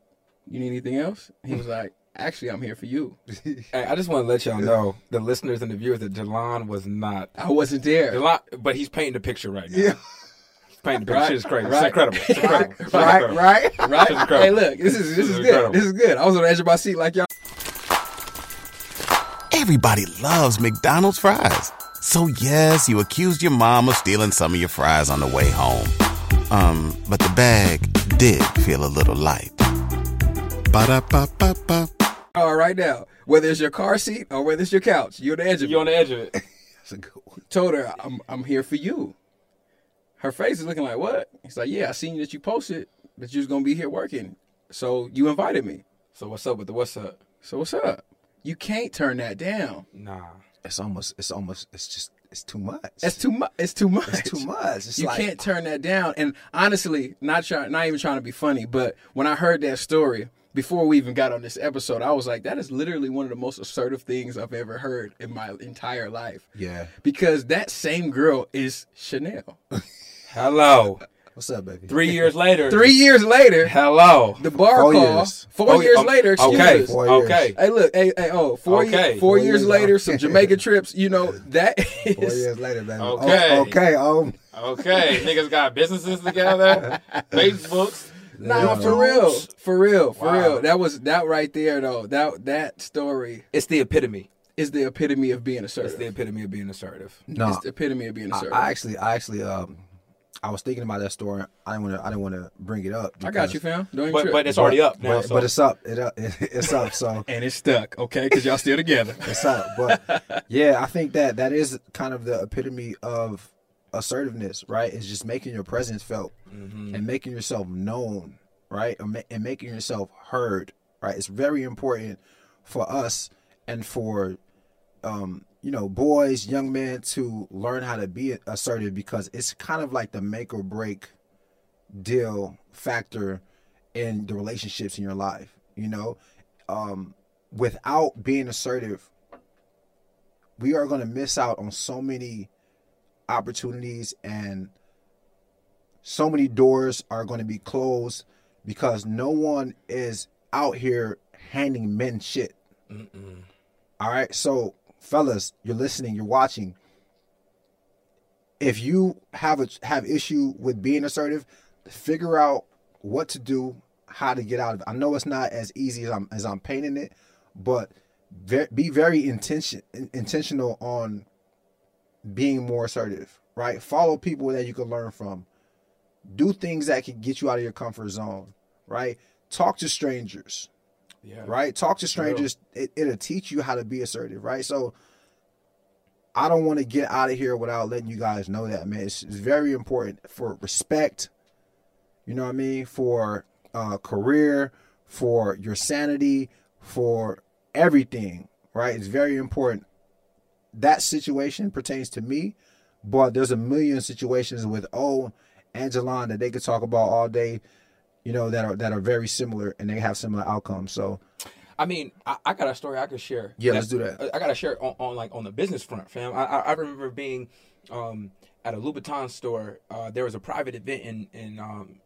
"You need anything else?" He was like, "Actually, I'm here for you." Hey, I just want to let y'all know, the listeners and the viewers, that Jalon was not. I wasn't there. Jalon, but he's painting the picture right now. Yeah. He's painting the picture. Right, Shit is crazy. right. It's incredible. It's incredible. It's Right, incredible. right. Right? This incredible. hey, look, this is this, This is, is good. This is good. I was on the edge of my seat like y'all. Everybody loves McDonald's fries. So yes, you accused your mom of stealing some of your fries on the way home. Um, but the bag did feel a little light. Ba-da-ba-ba-ba. All right now, whether it's your car seat or whether it's your couch, you're on the edge of it. You're on the edge of it. That's a good one. Told her, I'm I'm here for you. Her face is looking like what? He's like, yeah, I seen that you posted that you was gonna be here working, so you invited me. So what's up with the what's up? So what's up? You can't turn that down. Nah. It's almost. It's almost. It's just. It's too much. It's too much. It's too much. It's too much. It's you like, can't turn that down. And honestly, not trying, not even trying to be funny, but when I heard that story before we even got on this episode, I was like, that is literally one of the most assertive things I've ever heard in my entire life. Yeah. Because that same girl is Chanel. Hello. What's up, baby? Three years later. Three years later, Hello. the bar Four call. years. Four Oh, years oh, later, excuse Okay. us. Four years. Okay. Hey, look, hey, hey, oh, four, Okay. years, four Four years years later, old. some Jamaica trips. You know that Four years later, baby. Okay. Oh, okay. Oh, Okay. Niggas got businesses together. Facebooks. Nah, for real, for real, for Wow. real. That was that right there, though. That that story It's the epitome. is the epitome of being assertive. It's the epitome of being assertive. no. It's the epitome of being I, assertive. I actually, I actually, um, I was thinking about that story. I didn't want to. I didn't want to bring it up. I got you, fam. Don't But but it's already up now. But, so but it's up. It up. It's up. So and it's stuck, okay? Because y'all still together. it's up. But yeah, I think that that is kind of the epitome of assertiveness, right? It's just making your presence felt and making yourself known, right? And, and making yourself heard, right? It's very important for us and for um, you know, boys, young men to learn how to be assertive because it's kind of like the make or break deal factor in the relationships in your life. You know, um, without being assertive, we are going to miss out on so many opportunities and so many doors are going to be closed because no one is out here handing men shit. All right. So, fellas, you're listening, you're watching. If you have a have issue with being assertive, figure out what to do, how to get out of it. I know it's not as easy as I'm as I'm painting it, but be very intention intentional on being more assertive, right? Follow people that you can learn from. Do things that can get you out of your comfort zone, right? Talk to strangers, Yeah. right? Talk to strangers. It, it'll teach you how to be assertive, right? So I don't want to get out of here without letting you guys know that, man. It's, it's very important for respect. You know what I mean? For uh, career, for your sanity, for everything, right? It's very important. That situation pertains to me, but there's a million situations with O and Jalon that they could talk about all day, you know, that are that are very similar and they have similar outcomes. So I mean, I, I got a story I could share. Yeah, let's do that. I, got to share on, on like on the business front, fam. I, I, remember being um, at a Louboutin store. Uh, there was a private event in in um,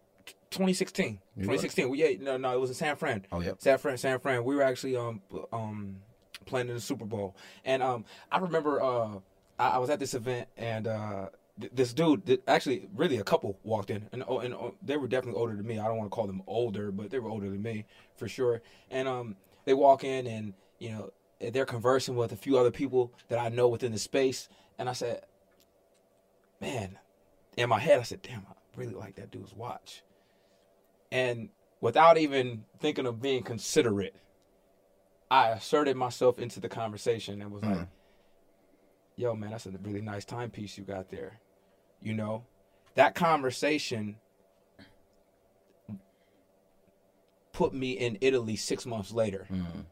2016. 2016. We, yeah, no, no, it was in San Fran. Oh, yeah, San Fran, San Fran. We were actually um um playing in the Super Bowl, and um I remember uh I, I was at this event and uh this dude, actually, really a couple walked in, and oh, and oh, they were definitely older than me. I don't want to call them older, but they were older than me for sure. And um, they walk in, and you know, they're conversing with a few other people that I know within the space, and I said, "Man," in my head, I said, "Damn, I really like that dude's watch." And without even thinking of being considerate, I asserted myself into the conversation and was like, yo, man, that's a really nice timepiece you got there. You know, that conversation put me in Italy six months later. Mm.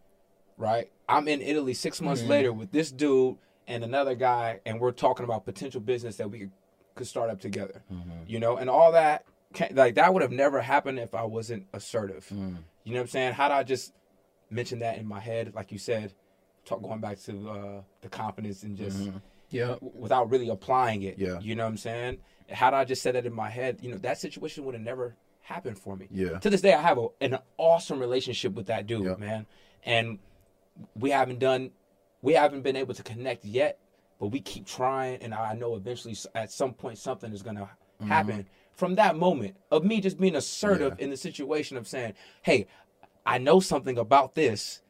Right? I'm in Italy six months later with this dude and another guy, and we're talking about potential business that we could, could start up together. Mm-hmm. You know, and all that, like, that would have never happened if I wasn't assertive. Mm. You know what I'm saying? How did I just mention that in my head, like you said, talk, going back to uh, the confidence and just mm-hmm. Yeah. without really applying it. Yeah. You know what I'm saying? Had I just said that in my head, you know, that situation would have never happened for me. Yeah. To this day, I have a, an awesome relationship with that dude, Yeah. man. And we haven't done, we haven't been able to connect yet, but we keep trying. And I know eventually, at some point, something is going to Mm-hmm. happen from that moment of me just being assertive in the situation of saying, hey, I know something about this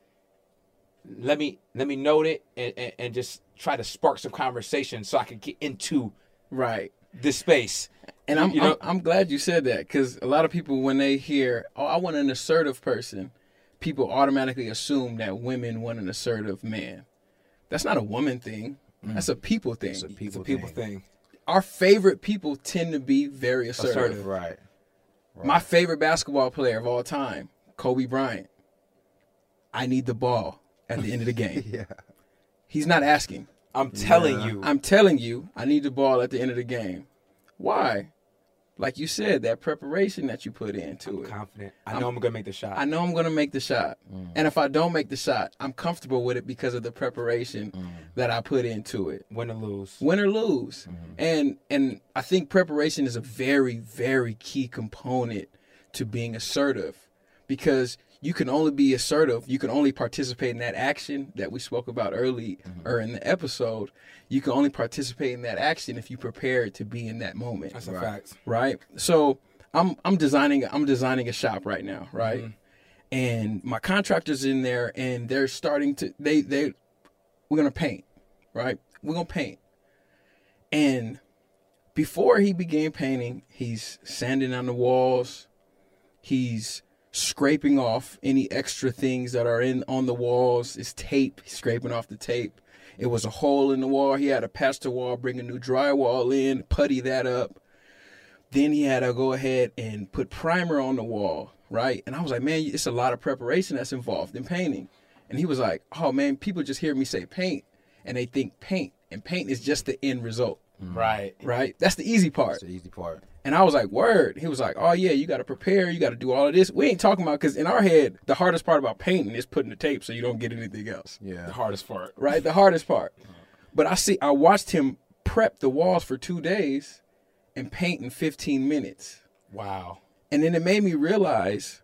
let me let me note it and, and, and just try to spark some conversation so I can get into Right. this space. And I'm, You know- I'm I'm glad you said that because a lot of people when they hear, "Oh, I want an assertive person," people automatically assume that women want an assertive man. That's not a woman thing. Mm. That's a people thing. It's a It's people, a people thing. thing. Our favorite people tend to be very assertive. Assertive. Right. My favorite basketball player of all time, Kobe Bryant. I need the ball at the end of the game. Yeah. He's not asking. I'm telling you. I'm telling you, I need the ball at the end of the game. Why? Like you said, that preparation that you put into I'm it. confident. I know I'm, gonna make the shot. I know I'm going to make the shot. Mm. And if I don't make the shot, I'm comfortable with it because of the preparation Mm. that I put into it. Win or lose. Win or lose. Mm-hmm. And and I think preparation is a very very key component to being assertive because you can only be assertive, you can only participate in that action that we spoke about early Mm-hmm. or in the episode. You can only participate in that action if you prepare to be in that moment That's a fact. right? So I'm I'm designing I'm designing a shop right now, right? Mm-hmm. And my contractors in there, and they're starting to they they we're gonna paint, right? We're gonna paint, and before he began painting, he's sanding on the walls, he's scraping off any extra things that are in on the walls. It's tape, scraping off the tape. It was a hole in the wall. He had to patch the wall, bring a new drywall in, putty that up. Then he had to go ahead and put primer on the wall, right? And I was like, man, it's a lot of preparation that's involved in painting. And he was like, oh man, people just hear me say paint and they think paint, and paint is just the end result, Mm-hmm. Right. right? That's the easy part. That's the easy part. And I was like, word. He was like, oh yeah, you got to prepare. You got to do all of this. We ain't talking about because in our head, the hardest part about painting is putting the tape so you don't get anything else Yeah. The hardest part. right? The hardest part. But I see, I watched him prep the walls for two days and paint in 15 minutes. Wow. And then it made me realize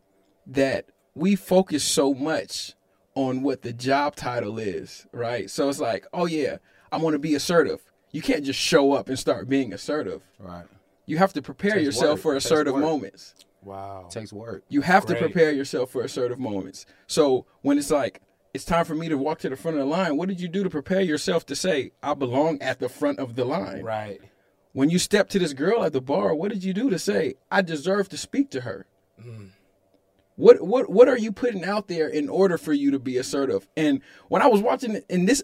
that we focus so much on what the job title is, right? So it's like, oh yeah, I want to be assertive. You can't just show up and start being assertive. Right. You have to prepare yourself work. for assertive work. moments. Wow. takes work. You have Great. to prepare yourself for assertive moments. So when it's like, it's time for me to walk to the front of the line. What did you do to prepare yourself to say, I belong at the front of the line? Right. When you step to this girl at the bar, what did you do to say, I deserve to speak to her? Mm. What what what are you putting out there in order for you to be assertive? And when I was watching it in this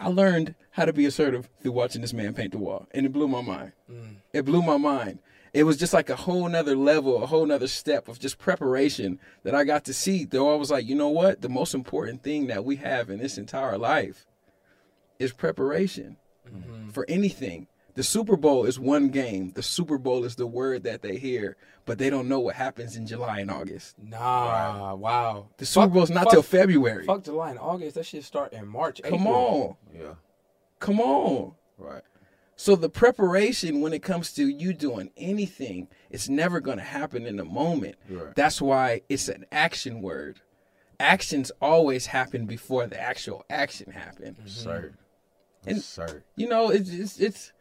I learned how to be assertive through watching this man paint the wall. And it blew my mind. Mm. It blew my mind. It was just like a whole nother level, a whole nother step of just preparation that I got to see. Though I was like, you know what? The most important thing that we have in this entire life is preparation mm-hmm. for anything. The Super Bowl is one game. The Super Bowl is the word that they hear, but they don't know what happens in July and August. Nah, wow. The Super Fuck- Bowl's not fuck- till February. Fuck July and August. That shit start in March. Come April. on. Yeah. Come on. Right. So the preparation when it comes to you doing anything, it's never going to happen in the moment. Right. That's why it's an action word. Actions always happen before the actual action happens. Sir. And- Sir. You know, it's it's it's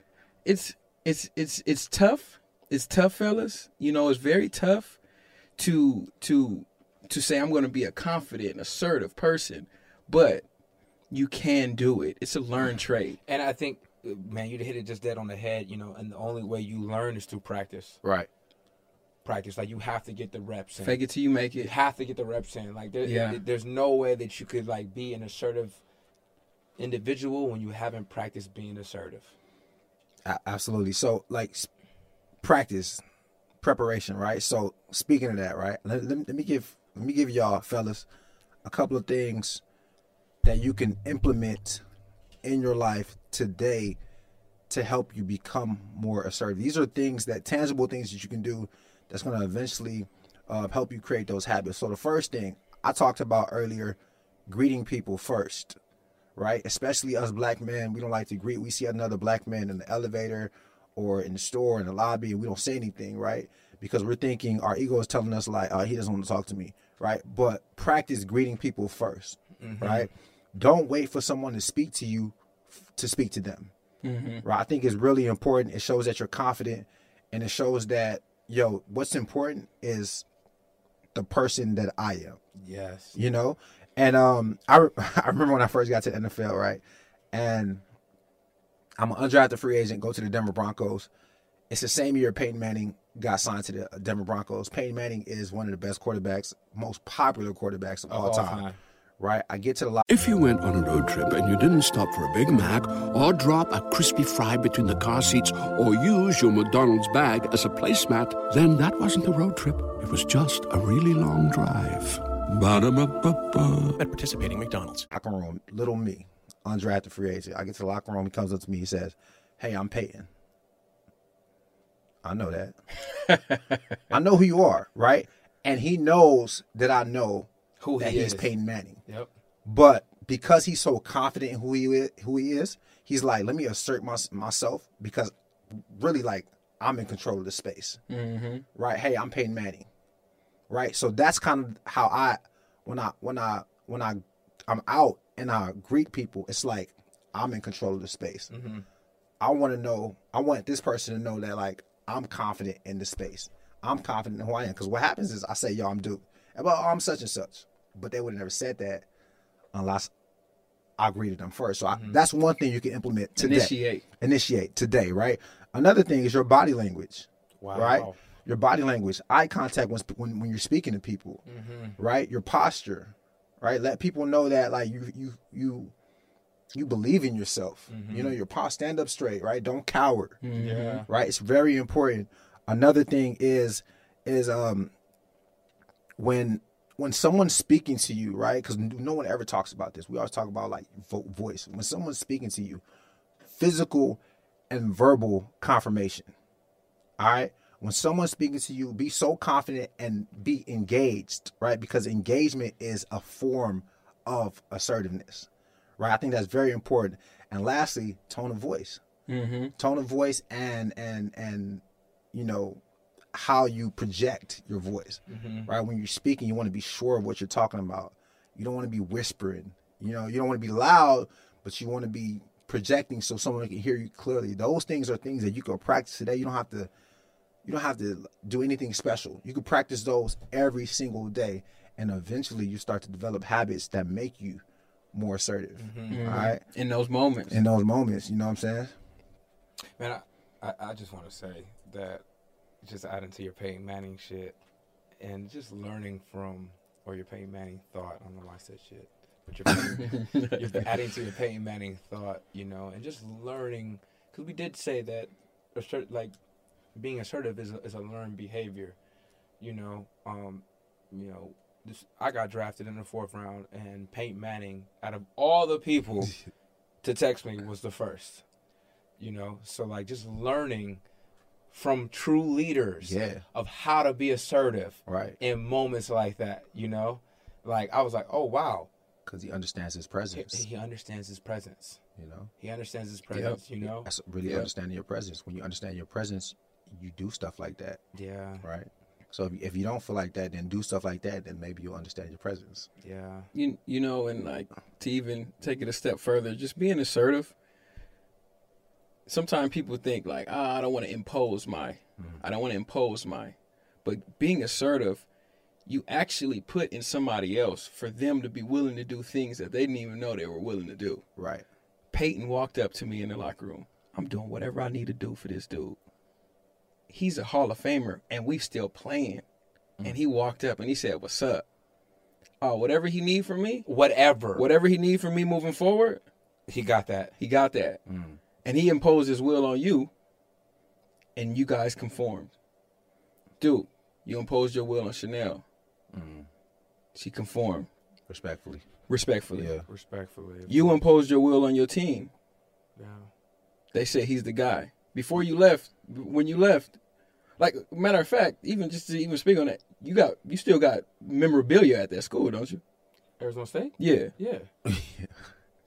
it's it's it's it's tough. It's tough, fellas. You know, it's very tough to to to say I'm going to be a confident, assertive person, but you can do it. It's a learned trait. And I think, man, you hit it just dead on the head, you know, and the only way you learn is through practice. Right. Practice. Like, you have to get the reps in. Fake it till you make it. You have to get the reps in. Like, there, Yeah. there's no way that you could, like, be an assertive individual when you haven't practiced being assertive. Absolutely. So, like, practice, preparation, right? So, speaking of that, right? Let, let, me- let me give let me give y'all fellas a couple of things that you can implement in your life today to help you become more assertive. These are things that tangible things that you can do that's going to eventually uh, help you create those habits. So, the first thing I talked about earlier, greeting people first right? Especially us black men, we don't like to greet. We see another black man in the elevator or in the store in the lobby, and we don't say anything, right? Because we're thinking our ego is telling us like, oh, he doesn't want to talk to me, right? But practice greeting people 1st mm-hmm. right? Don't wait for someone to speak to you f- to speak to them, mm-hmm. right? I think it's really important. It shows that you're confident, and it shows that yo, what's important is the person that I am Yes. you know and um I, re- I remember when i first got to the nfl right and i'm an undrafted free agent go to the denver broncos it's the same year peyton manning got signed to the denver broncos peyton manning is one of the best quarterbacks most popular quarterbacks of, all, all time, time. right i get to the lo- If you went on a road trip and you didn't stop for a Big Mac or drop a crispy fry between the car seats or use your McDonald's bag as a placemat, then that wasn't a road trip. It was just a really long drive. Ba-da-ba-ba-ba. At participating McDonald's. locker room little me undrafted free agent i get to the locker room he comes up to me he says hey i'm peyton i know that i know who you are right and he knows that i know Who that he he's is. peyton manning Yep. But because he's so confident in who he is, who he is, he's like, let me assert my, myself because really, like, I'm in control of the space. Mm-hmm. Right? Hey, I'm Peyton Manning. Right? So that's kind of how I, when I, when I, when I, I'm out and I greet people, it's like I'm in control of the space. Mm-hmm. I want to know. I want this person to know that like I'm confident in the space. I'm confident in who I am. Because what happens is I say, "Yo, I'm Duke," and well, I'm such and such, but they would have never said that unless I greeted them first. So I, mm-hmm. that's one thing you can implement today. Initiate. Initiate today, right? Another thing is your body language, Wow. right? Your body language, eye contact when when, when you're speaking to people, mm-hmm. right? Your posture, right? Let people know that like you you you you believe in yourself. Mm-hmm. You know, your posture, stand up straight, right? Don't cower mm-hmm. Yeah. right? It's very important. Another thing is is um when when someone's speaking to you, right? Because no one ever talks about this. We always talk about like vo- voice. When someone's speaking to you, physical and verbal confirmation. All right. When someone's speaking to you, be so confident and be engaged, right? Because engagement is a form of assertiveness, right? I think that's very important. And lastly, tone of voice Mm-hmm. tone of voice and and and you know how you project your voice right when you're speaking you want to be sure of what you're talking about you don't want to be whispering you know you don't want to be loud but you want to be projecting so someone can hear you clearly those things are things that you can practice today you don't have to you don't have to do anything special you can practice those every single day and eventually you start to develop habits that make you more assertive. Mhm. All right, In those moments. in those moments, you know what I'm saying? Man, I, I, I just want to say that just adding to your Peyton Manning shit and just learning from, or your Peyton Manning thought, I don't know why I said shit, but you're, you're adding to your Peyton Manning thought, you know, and just learning, because we did say that, assert, like, being assertive is a, is a learned behavior, you know, um, you know, this, I got drafted in the fourth round, and Peyton Manning, out of all the people to text me, was the first you know so like just learning from true leaders Yeah. of how to be assertive Right. in moments like that you know like i was like oh wow Because he understands his presence. he understands his presence You know, he understands his presence you know that's really Yep. understanding your presence. When you understand your presence, you do stuff like that, yeah right? So if, if you don't feel like that, then do stuff like that. Then maybe you'll understand your presence. yeah you you know, and like to even take it a step further, just being assertive. Sometimes people think like, ah, I don't want to impose my, I don't want to impose my, but being assertive, you actually put in somebody else for them to be willing to do things that they didn't even know they were willing to do. Right. Peyton walked up to me in the locker room. I'm doing whatever I need to do for this dude. He's a Hall of Famer, and we still playing. Mm. And he walked up and he said, "What's up? Oh, whatever he need from me, whatever whatever he need from me moving forward, he got that he got that. Mm. And he imposed his will on you, and you guys conformed. Dude, you imposed your will on Chanel. Mm. She conformed Respectfully. respectfully. Yeah. respectfully You imposed your will on your team. yeah. They said he's the guy. Before you left, when you left, like matter of fact, even just to even speak on that, you got you still got memorabilia at that school, don't you? arizona state Yeah. yeah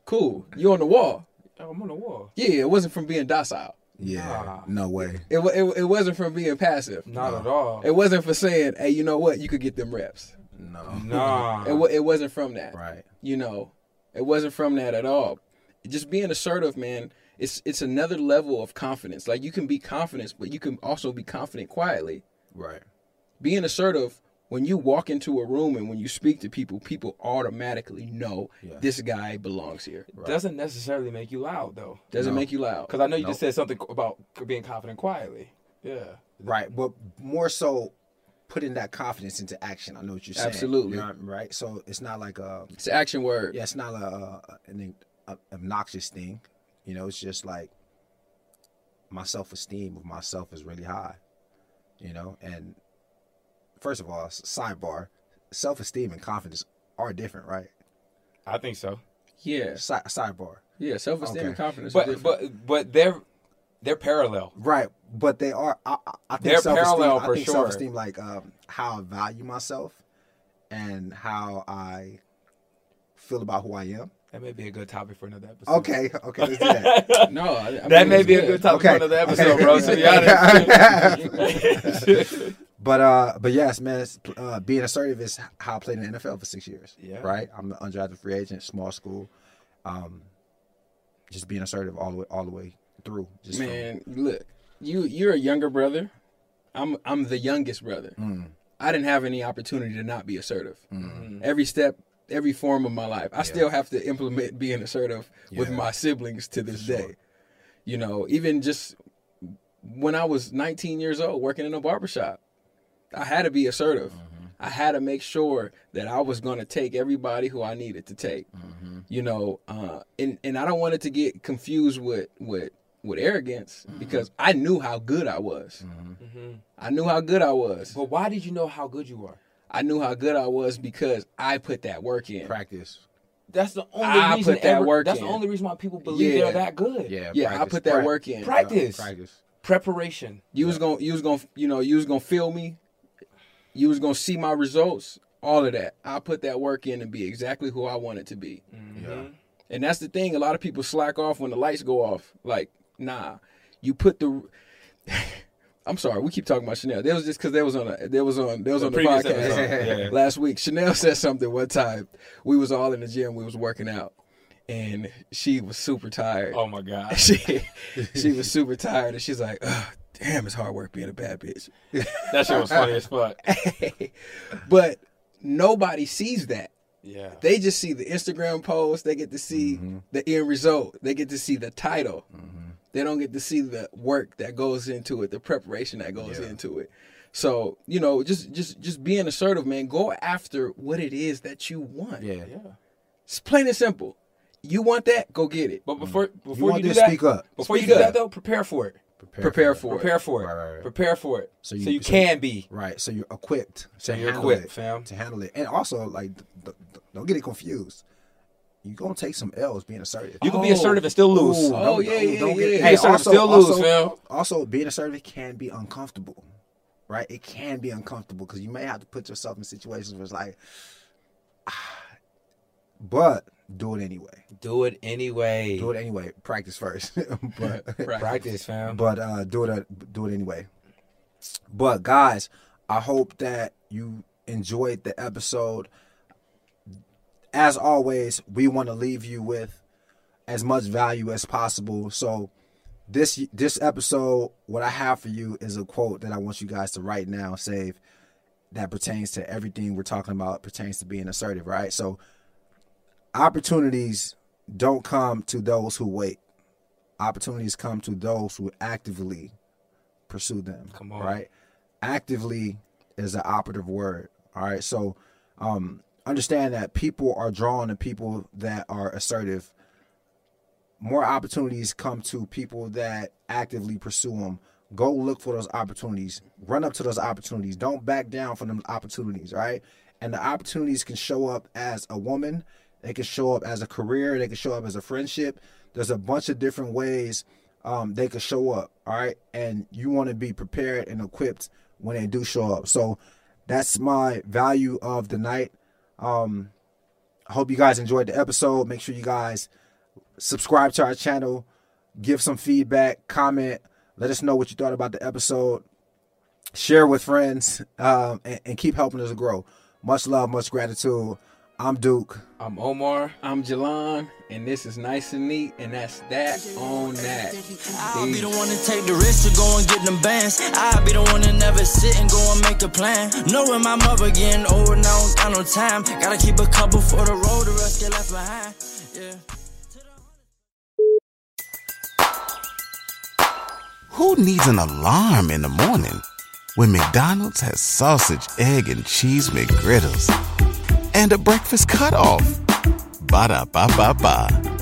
Cool. You on the wall. Oh, i'm on the wall Yeah, it wasn't from being docile. Yeah. Nah. No way. It, it, it wasn't from being passive. not at all It wasn't for saying, hey, you know what? You could get them reps. No. nah It, it wasn't from that. Right. You know, it wasn't from that at all. Just being assertive, man. It's it's another level of confidence. Like you can be confident, but you can also be confident quietly. Right. Being assertive, when you walk into a room and when you speak to people, people automatically know Yeah. this guy belongs here. doesn't necessarily make you loud though Doesn't No. make you loud. because i know you Nope. just said something about being confident quietly yeah Right. But more so putting that confidence into action. I know what you're saying. Absolutely. You know, right. So it's not like a It's an action word. yeah, it's not a, an obnoxious thing. You know, it's just like my self esteem of myself is really high. You know, and first of all, sidebar, self esteem and confidence are different, right? i think so Yeah. Si- sidebar, Yeah. Self esteem Okay. and confidence. are but different. but but they're they're parallel right? But they are. I, I- I think They're self-esteem, parallel I for think sure. self esteem, like um, how I value myself and how I feel about who I am. That may be a good topic for another episode Okay, okay, let's do that. no, I, I that mean, may it's be a good. good topic Okay. for another episode bro to be honest But uh, but yes, man, it's, uh, being assertive is how I played in the NFL for six years. Yeah. Right. I'm an undrafted free agent, small school. Um, just being assertive all the way, all the way through. Just from- Man, look, you you're a younger brother. I'm I'm the youngest brother. Mm. I didn't have any opportunity to not be assertive. Every step, every form of my life, I still have to implement being assertive with my siblings to this sure. day. You know, even just when I was 19 years old, working in a barbershop, I had to be assertive. Mm-hmm. I had to make sure that I was going to take everybody who I needed to take. Mm-hmm. You know, uh, and and I don't want it to get confused with with with arrogance Mm-hmm. because I knew how good I was. I knew how good I was. but why did you know how good you are I knew how good I was because I put that work in. practice. that's the only I reason put that ever- work that's in. the only reason why people believe Yeah. they're that good Yeah. Yeah, I put that Prac- work in. Practice. Practice. preparation You was gonna, you was gonna, you know, you was gonna feel me. You was gonna see my results. All of that. I put that work in to be exactly who I wanted to be. Mm-hmm. Yeah. And that's the thing. A lot of people slack off when the lights go off. Like, nah, you put the. I'm sorry, we keep talking about Chanel. That was just because there was on a there was on that was The on the podcast yeah. last week. Chanel said something one time. We was all in the gym. We was working out, and she was super tired. oh my god She she was super tired, and she's like, "Damn, it's hard work being a bad bitch." that shit was funny as fuck but nobody sees that. Yeah. They just see the Instagram post. They get to see Mm-hmm. the end result. They get to see the title. They don't get to see the work that goes into it, the preparation that goes into it. So you know, just just just being assertive, man. Go after what it is that you want. Yeah. Yeah. It's plain and simple. You want that? Go get it. But before before you, want do that, speak up. before Speak you do up. that though, prepare for it. Prepare for it. Prepare for it. Right, right, right. Prepare for it. So So you- you, so- can be. Right. So you're equipped. So to you're handle equipped, it, fam. To handle it, and also like, th- th- th- don't get it confused. You're gonna take some L's being assertive. You can be assertive and still lose. Ooh, Oh, don't- yeah, don't- yeah, get- yeah. Hey, assertive, also, still lose, also, fam. also, being assertive can be uncomfortable, right? It can be uncomfortable because you may have to put yourself in situations where it's like, but do it anyway. Do it anyway. Do it anyway. Practice first, but Practice, fam. but uh, do it do it anyway. But guys, I hope that you enjoyed the episode. As always, we want to leave you with as much value as possible. So this this episode, what I have for you is a quote that I want you guys to write now, save that pertains to everything we're talking about, pertains to being assertive, right? So opportunities don't come to those who wait. Opportunities come to those who actively pursue them. Come on. Right? Actively is an operative word. All right. So um understand that people are drawn to people that are assertive. More opportunities come to people that actively pursue them. Go look for those opportunities. Run up to those opportunities. Don't back down from them opportunities, right? And the opportunities can show up as a woman, they can show up as a career, they can show up as a friendship. There's a bunch of different ways um, they could show up, all right? And you want to be prepared and equipped when they do show up. So that's my value of the night. Um, I hope you guys enjoyed the episode. Make sure you guys subscribe to our channel, give some feedback, comment, let us know what you thought about the episode, share with friends, um, and, and keep helping us grow. Much love, much gratitude. I'm Duke. I'm Omar. I'm Jalon, and this is nice and neat, and that's that on that. I'll be the one to take the risk to go and get them bands. I'll be the one to never sit and go and make a plan. Knowing my mother getting old now, don't got no time. Gotta keep a couple for the road, the rest get left behind. Yeah. Who needs an alarm in the morning when McDonald's has sausage, egg, and cheese McGriddles and a breakfast cutoff? Ba da ba ba ba.